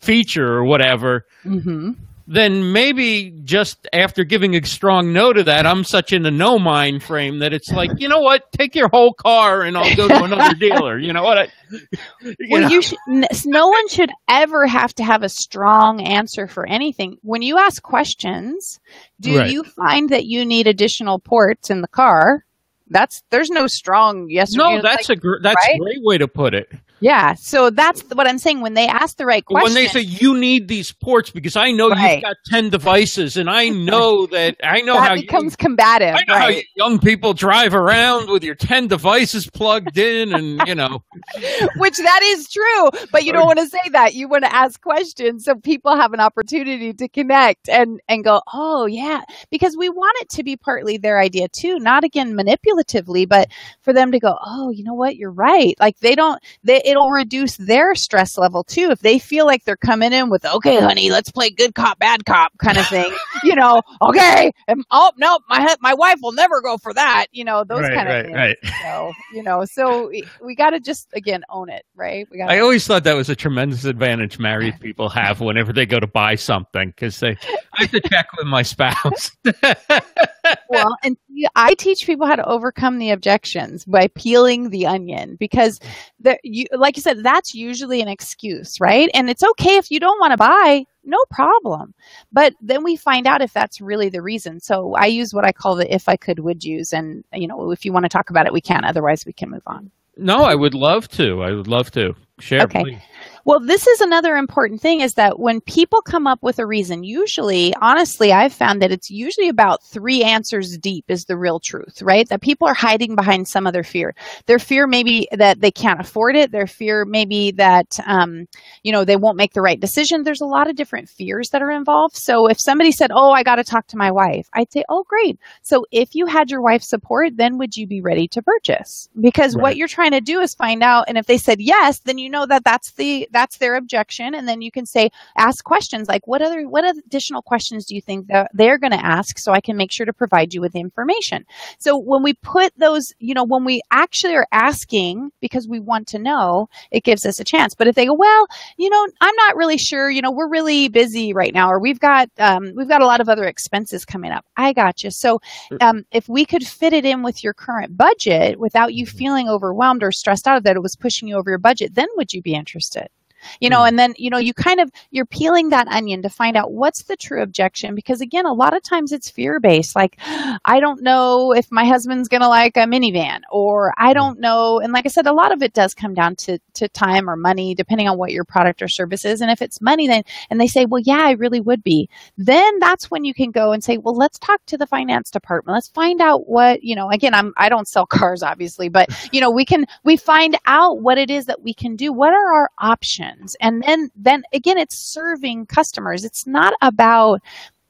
feature or whatever mm-hmm then maybe just after giving a strong no to that, I'm such in a no mind frame that it's like, you know what, take your whole car and I'll go to another dealer. You know what? I, you well, know. you should, no one should ever have to have a strong answer for anything. When you ask questions, do right. you find that you need additional ports in the car? That's there's no strong yes. No, that's like, a gr- that's right? a great way to put it. Yeah, so that's what I'm saying. When they ask the right question, when they say you need these ports because I know right. you've got ten devices, and I know that I know that how becomes combative. I know right. how young people drive around with your ten devices plugged in, and you know, which that is true. But you don't want to say that. You want to ask questions so people have an opportunity to connect and and go, oh yeah, because we want it to be partly their idea too, not again manipulatively, but for them to go, oh, you know what, you're right. Like they don't they it'll reduce their stress level too. If they feel like they're coming in with okay honey let's play good cop bad cop kind of thing you know okay and, oh no my my wife will never go for that you know those right, kind of right, things. right. so you know so we, we got to just again own it right? We got i always thought that was a tremendous advantage married people have whenever they go to buy something because they i have to check with my spouse. Well and i teach people how to overcome the objections by peeling the onion because there you like you said, that's usually an excuse, right? And it's okay if you don't want to buy, no problem. But then we find out if that's really the reason. So I use what I call the if I could would use. And, you know, if you want to talk about it, we can. Otherwise, we can move on. No, I would love to. I would love to. Share, okay. Please. Well, this is another important thing is that when people come up with a reason, usually, honestly, I've found that it's usually about three answers deep is the real truth, right? That people are hiding behind some other fear. Their fear maybe that they can't afford it. Their fear maybe that, um, you know, they won't make the right decision. There's a lot of different fears that are involved. So if somebody said, Oh, I got to talk to my wife, I'd say, Oh, great. So if you had your wife's support, then would you be ready to purchase? Because right. what you're trying to do is find out. And if they said yes, then you know that that's the, that's their objection. And then you can say ask questions like what other what additional questions do you think that they're going to ask so i can make sure to provide you with the information? So when we put those you know when we actually are asking because we want to know it gives us a chance. But if they go well you know i'm not really sure you know we're really busy right now or we've got um, we've got a lot of other expenses coming up. I got you. So um, if we could fit it in with your current budget without you mm-hmm. feeling overwhelmed or stressed out that it was pushing you over your budget then would you be interested you know, mm. and then, you know, you kind of, you're peeling that onion to find out what's the true objection. Because again, a lot of times it's fear based. Like, I don't know if my husband's going to like a minivan or I hmm. don't know. And like I said, a lot of it does come down to, to time or money, depending on what your product or service is. And if it's money, then, and they say, well, yeah, I really would be. Then that's when you can go and say, well, let's talk to the finance department. Let's find out what, you know, again, I'm, I don't sell cars, obviously, but, you know, we can, we find out what it is that we can do. What are our options? Connections. And then then again it's serving customers. It's not about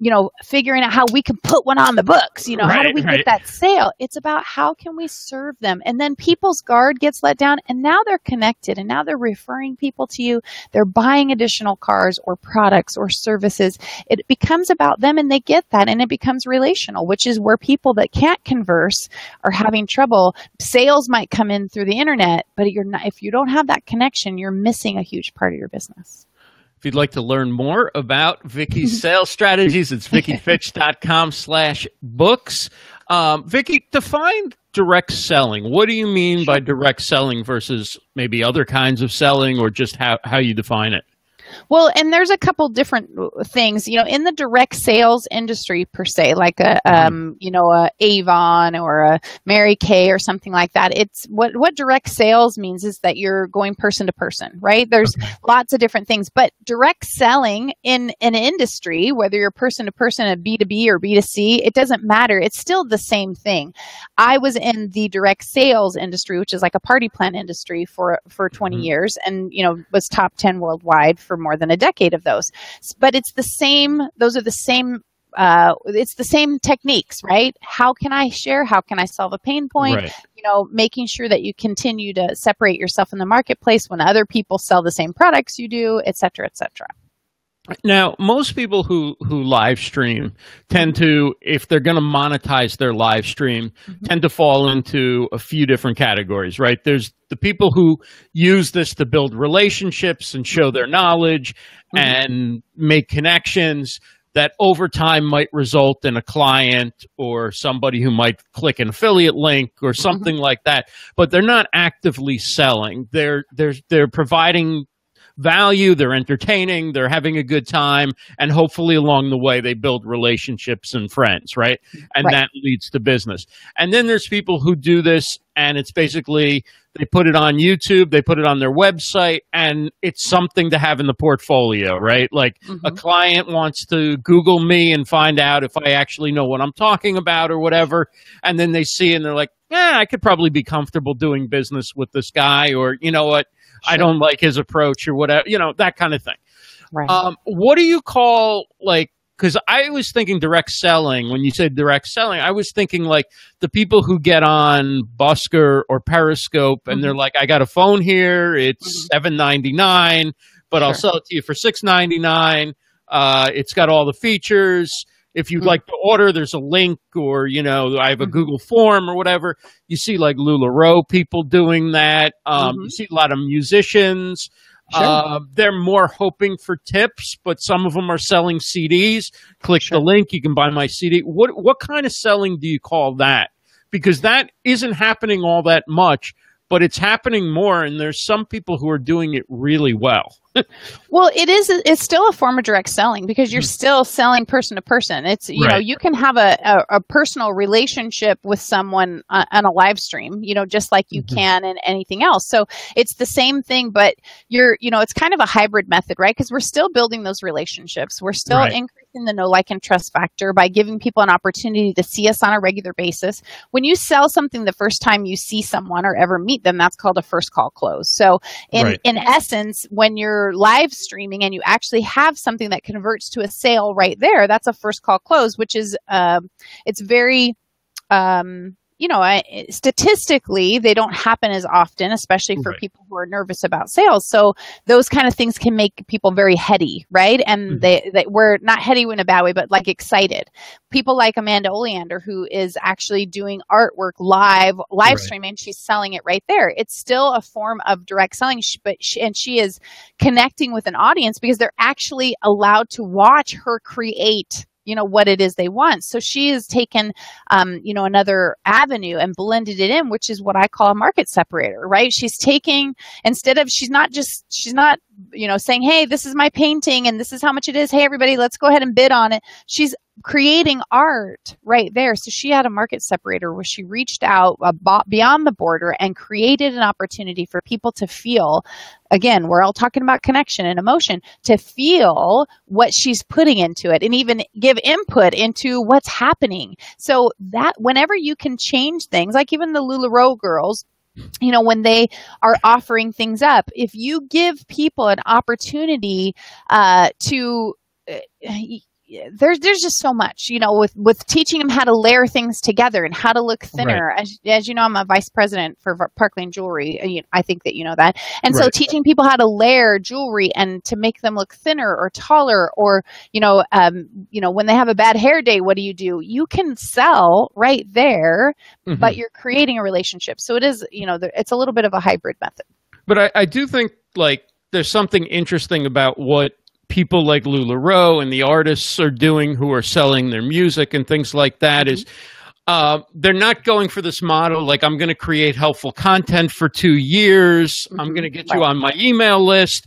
you know, figuring out how we can put one on the books. You know, right, how do we right. get that sale? It's about how can we serve them. And then people's guard gets let down and now they're connected and now they're referring people to you. They're buying additional cars or products or services. It becomes about them and they get that and it becomes relational, which is where people that can't converse are having trouble. Sales might come in through the internet, but you're not, if you don't have that connection, you're missing a huge part of your business. If you'd like to learn more about Vicki's sales strategies, it's vickifitch.com slash books. Um, Vicki, define direct selling. What do you mean by direct selling versus maybe other kinds of selling or just how, how you define it? Well, and there's a couple different things, you know, in the direct sales industry per se, like a, mm-hmm. um, you know, a Avon or a Mary Kay or something like that. It's what what direct sales means is that you're going person to person, right? There's okay. lots of different things, but direct selling in an industry, whether you're person to person, a B2B or B2C, it doesn't matter. It's still the same thing. I was in the direct sales industry, which is like a party plan industry for for 20 mm-hmm. years and, you know, was top 10 worldwide for more than a decade of those. But it's the same, those are the same uh, it's the same techniques, right? How can I share? How can I solve a pain point? Right. You know, making sure that you continue to separate yourself in the marketplace when other people sell the same products you do, et cetera, et cetera. Now, most people who who live stream tend to, if they're going to monetize their live stream, mm-hmm. tend to fall into a few different categories, right? There's the people who use this to build relationships and show their knowledge mm-hmm. and make connections that over time might result in a client or somebody who might click an affiliate link or mm-hmm. something mm-hmm. like that but they're not actively selling they're they're they're providing value, they're entertaining, they're having a good time, and hopefully along the way they build relationships and friends, right? And right. that leads to business. And then there's people who do this and it's basically they put it on YouTube, they put it on their website, and it's something to have in the portfolio, right? Like mm-hmm. a client wants to Google me and find out if I actually know what I'm talking about or whatever. And then they see and they're like, yeah, I could probably be comfortable doing business with this guy, or you know what? I don't like his approach or whatever, you know, that kind of thing. Right. Um, what do you call like? Because I was thinking direct selling when you said direct selling. I was thinking like the people who get on Busker or Periscope and mm-hmm. they're like, "I got a phone here. It's mm-hmm. ninety nine, but sure. I'll sell it to you for six ninety nine. Uh, it's got all the features." If you'd mm-hmm. like to order, there's a link or, you know, I have a mm-hmm. Google form or whatever. You see like LuLaRoe people doing that. Um, mm-hmm. You see a lot of musicians. Sure. Uh, they're more hoping for tips, but some of them are selling CDs. Click sure. the link, you can buy my CD. What what kind of selling do you call that? Because that isn't happening all that much, but it's happening more, and there's some people who are doing it really well. Well, it is. It's still a form of direct selling because you're mm-hmm. still selling person to person. It's you right. know you can have a, a, a, personal relationship with someone on, on, a live stream, you know, just like you mm-hmm. can in anything else. So it's the same thing, but you're you know it's kind of a hybrid method, right? Because we're still building those relationships. We're still right. increasing the know, like, and trust factor by giving people an opportunity to see us on a regular basis. When you sell something the first time you see someone or ever meet them, that's called a first call close. So in right. in essence, when you're you're live streaming and you actually have something that converts to a sale right there, that's a first call close, which is uh, it's very um, you know, I, statistically, they don't happen as often, especially for right. people who are nervous about sales. So those kind of things can make people very heady, right? And mm-hmm. they, they we're not heady in a bad way, but like excited. People like Amanda Oleander, who is actually doing artwork live, live right. streaming. She's selling it right there. It's still a form of direct selling, but she, and she is connecting with an audience because they're actually allowed to watch her create you know what it is they want. So she has taken um, you know another avenue and blended it in which is what i call a market separator right? She's taking instead of she's not just she's not you know saying hey this is my painting and this is how much it is. Hey everybody let's go ahead and bid on it. She's creating art right there. So she had a market separator where she reached out beyond the border and created an opportunity for people to feel. Again, we're all talking about connection and emotion to feel what she's putting into it and even give input into what's happening. So that whenever you can change things, like even the LuLaRoe girls, you know when they are offering things up if you give people an opportunity uh, to uh, there's there's just so much you know with with teaching them how to layer things together and how to look thinner right. as, as you know i'm a vice president for Park Lane jewelry i think that you know that and right. so teaching people how to layer jewelry and to make them look thinner or taller or you know um, you know when they have a bad hair day what do you do you can sell right there mm-hmm. but you're creating a relationship so it is you know it's a little bit of a hybrid method but I, I do think like there's something interesting about what people like LuLaRoe and the artists are doing who are selling their music and things like that mm-hmm. uh, they're not going for this model like I'm going to create helpful content for two years. Mm-hmm. I'm going to get you on my email list.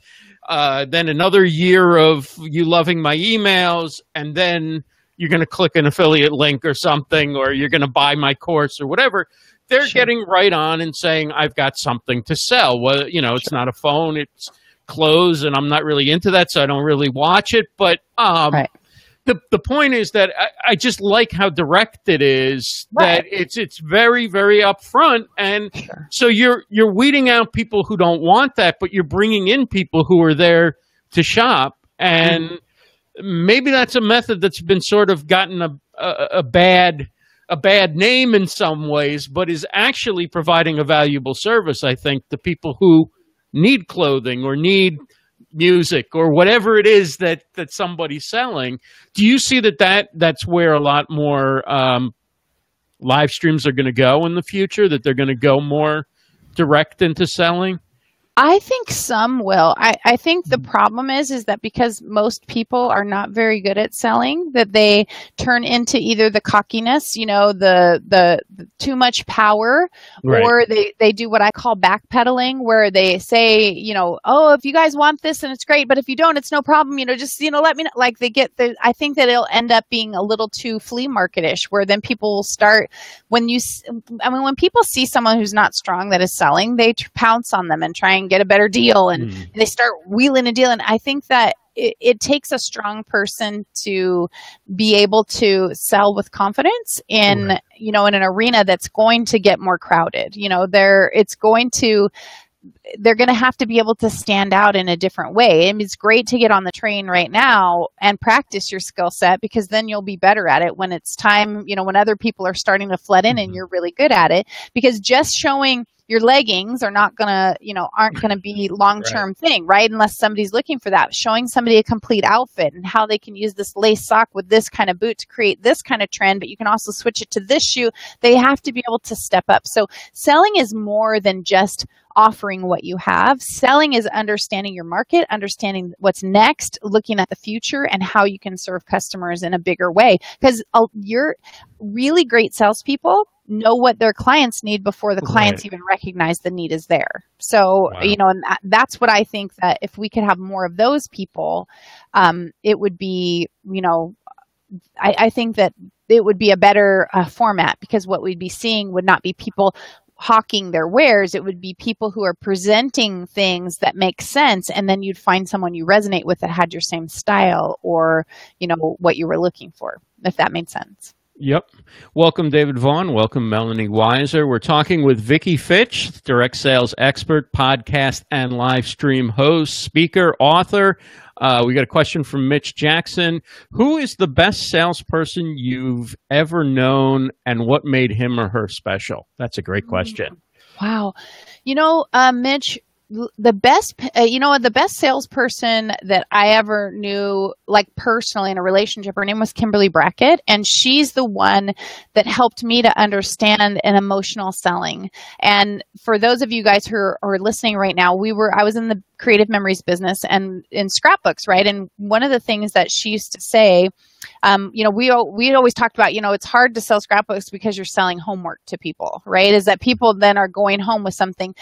Uh, then another year of you loving my emails, and then you're going to click an affiliate link or something, or you're going to buy my course or whatever. They're sure. getting right on and saying, "I've got something to sell." Well, you know, it's sure. not a phone; it's clothes, and I'm not really into that, so I don't really watch it. But um, right. the the point is that I, I, just like how direct it is. Right. That it's it's very very upfront, and sure. so you're you're weeding out people who don't want that, but you're bringing in people who are there to shop, and mm-hmm. maybe that's a method that's been sort of gotten a, a, a bad a bad name in some ways, but is actually providing a valuable service. I think to people who need clothing or need music or whatever it is that that somebody's selling do you see that that that's where a lot more um, live streams are going to go in the future that they're going to go more direct into selling I think some will. I, I think the mm-hmm. problem is is that because most people are not very good at selling, that they turn into either the cockiness, you know, the the, the too much power, right. or they they do what I call backpedaling, where they say, you know, oh, if you guys want this and it's great, but if you don't, it's no problem. You know, just you know, let me know. Like they get the. I think that it'll end up being a little too flea marketish, where then people will start when you. I mean, when people see someone who's not strong that is selling, they pounce on them and try and and get a better deal and, mm. and they start wheeling a deal and i think that it, it, takes a strong person to be able to sell with confidence in right. you know in an arena that's going to get more crowded you know there it's going to they're going to have to be able to stand out in a different way. I mean, it's great to get on the train right now and practice your skill set because then you'll be better at it when it's time, you know, when other people are starting to flood in and mm-hmm. you're really good at it. Because just showing your leggings are not gonna, you know, aren't gonna be long term right. thing, right? Unless somebody's looking for that. Showing somebody a complete outfit and how they can use this lace sock with this kind of boot to create this kind of trend, but you can also switch it to this shoe. They have to be able to step up. So selling is more than just offering what you have. Selling is understanding your market, understanding what's next, looking at the future, and how you can serve customers in a bigger way. Because you're really great salespeople know what their clients need before the clients right. even recognize the need is there. So, wow. you know, and that, that's what I think that if we could have more of those people, um, it would be, you know, I, I, think that it would be a better uh, format because what we'd be seeing would not be people hawking their wares it would be people who are presenting things that make sense and then you'd find someone you resonate with that had your same style or you know what you were looking for if that made sense Yep. Welcome, David Vaughn. Welcome, Melanie Weiser. We're talking with Vicki Fitch, direct sales expert, podcast and live stream host, speaker, author. Uh, we got a question from Mitch Jackson. Who is the best salesperson you've ever known, and what made him or her special? That's a great question. Wow. You know, uh, Mitch, the best uh, you know the best salesperson that i ever knew like personally in a relationship her name was kimberly brackett and she's the one that helped me to understand an emotional selling. And for those of you guys who are, are listening right now we were i was in the creative memories business and in scrapbooks right? And one of the things that she used to say um, you know, we we always talked about, you know, it's hard to sell scrapbooks because you're selling homework to people, right? Is that people then are going home with something,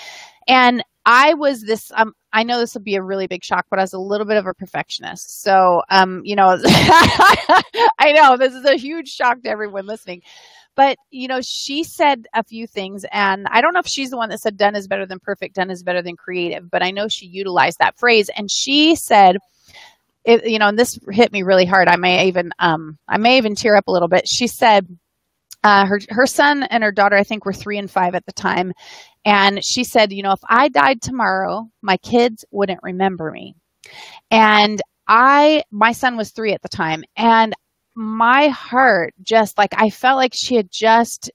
and I was this. Um, I know this will be a really big shock, but I was a little bit of a perfectionist. So, um, you know, I know this is a huge shock to everyone listening. But, you know, she said a few things, and I don't know if she's the one that said done is better than perfect, done is better than creative, but I know she utilized that phrase. And she said, it, you know, and this hit me really hard. I may even, um, I may even tear up a little bit. She said, uh, her her son and her daughter, I think, were three and five at the time, and she said, you know, if I died tomorrow, my kids wouldn't remember me. And I, my son was three at the time, and my heart just like I felt like she had just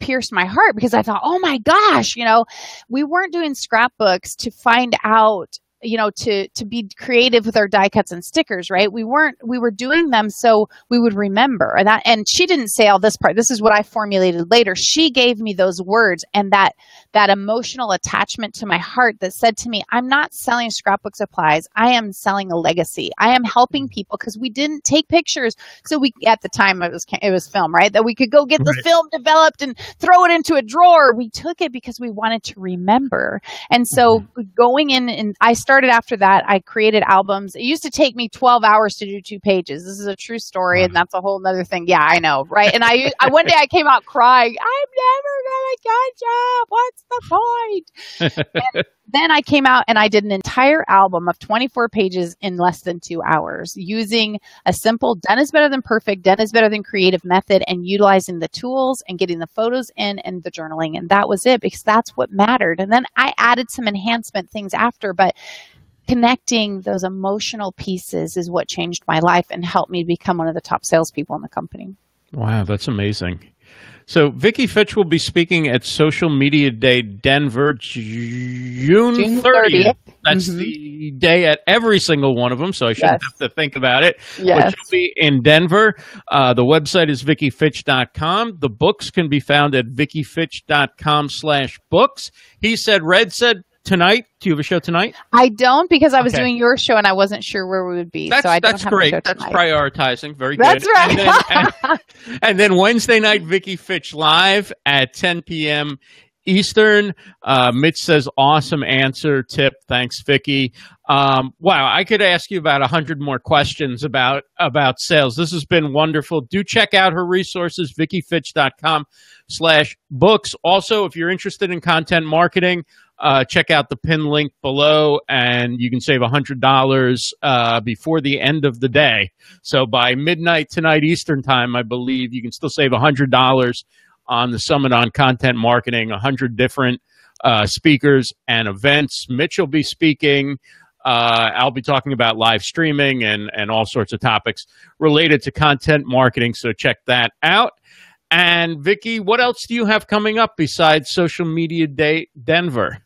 pierced my heart because I thought, oh my gosh, you know, we weren't doing scrapbooks to find out you know to to be creative with our die cuts and stickers right? We weren't we were doing them so we would remember. And that and she didn't say all this part. This is what i formulated later. She gave me those words and that that emotional attachment to my heart that said to me i'm not selling scrapbook supplies. I am selling a legacy. I am helping people because we didn't take pictures. So we at the time it was it was film right? That we could go get right. the film developed and throw it into a drawer. We took it because we wanted to remember. And so mm-hmm. going in and i started started after that. I created albums. It used to take me 12 hours to do two pages. This is a true story, and that's a whole other thing. Yeah, I know, right? And I, I one day I came out crying. I'm never gonna catch up. What's the point? then I came out and I did an entire album of 24 pages in less than two hours using a simple done is better than perfect, done is better than creative method and utilizing the tools and getting the photos in and the journaling. And that was it because that's what mattered. And then I added some enhancement things after, but connecting those emotional pieces is what changed my life and helped me become one of the top salespeople in the company. Wow, that's amazing. So Vicki Fitch will be speaking at Social Media Day Denver June, June 30th. 30th. That's mm-hmm. the day at every single one of them, so I shouldn't yes. have to think about it. Yes. Which will be in Denver. Uh, the website is vickifitch.com. The books can be found at vickifitch.com slash books. He said, Red said, tonight? Do you have a show tonight? I don't because I was okay. doing your show and I wasn't sure where we would be. That's, so I that's great. That's prioritizing. Very good. That's right. And then, and, and then Wednesday night, Vicki Fitch live at 10 p.m. Eastern. Uh, Mitch says, awesome answer, tip. Thanks, Vicki. Um, wow, I could ask you about a hundred more questions about about sales. This has been wonderful. Do check out her resources, vickifitch.com slash books. Also, if you're interested in content marketing, uh, check out the pin link below and you can save $100 uh, before the end of the day. So by midnight tonight, Eastern time, I believe you can still save $100 on the Summit on Content Marketing, 100 different uh, speakers and events. Mitch will be speaking. Uh, I'll be talking about live streaming and, and all sorts of topics related to content marketing. So check that out. And Vicki, what else do you have coming up besides Social Media Day Denver?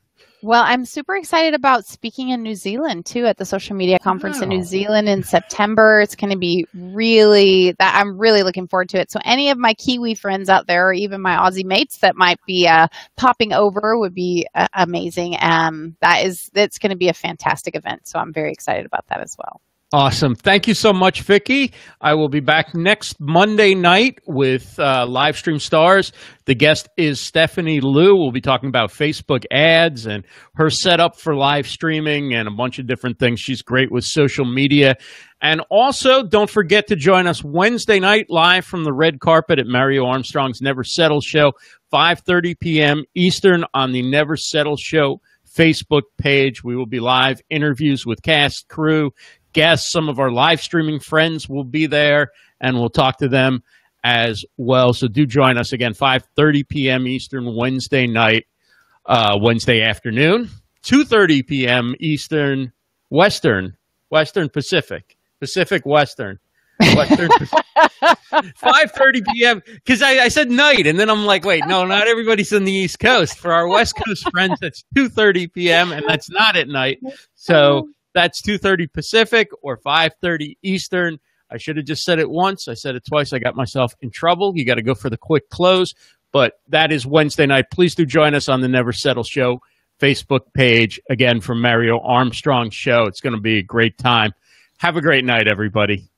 Well, I'm super excited about speaking in New Zealand too at the social media conference wow. in New Zealand in September. It's going to be really that I'm really looking forward to it. So any of my Kiwi friends out there, or even my Aussie mates that might be uh, popping over, would be uh, amazing. Um, that is that's going to be a fantastic event. So I'm very excited about that as well. Awesome. Thank you so much, Vicki. I will be back next Monday night with uh, Live Stream Stars. The guest is Stephanie Liu. We'll be talking about Facebook ads and her setup for live streaming and a bunch of different things. She's great with social media. And also, don't forget to join us Wednesday night live from the red carpet at Mario Armstrong's Never Settle Show, 5.30 p.m. Eastern on the Never Settle Show Facebook page. We will be live interviews with cast, crew, guests, some of our live streaming friends will be there, and we'll talk to them as well. So do join us again, 5.30 p.m. Eastern Wednesday night, uh, Wednesday afternoon, 2.30 p.m. Eastern, Western, Western Pacific, Pacific Western. Western 5:30 p.m. because I, I, said night, and then I'm like, wait, no, not everybody's on the East Coast. For our West Coast friends, that's 2:30 p.m. and that's not at night. So that's 2:30 Pacific or 5:30 Eastern. I should have just said it once. I said it twice. I got myself in trouble. You got to go for the quick close. But that is Wednesday night. Please do join us on the Never Settle Show Facebook page again from Mario Armstrong Show. It's going to be a great time. Have a great night, everybody.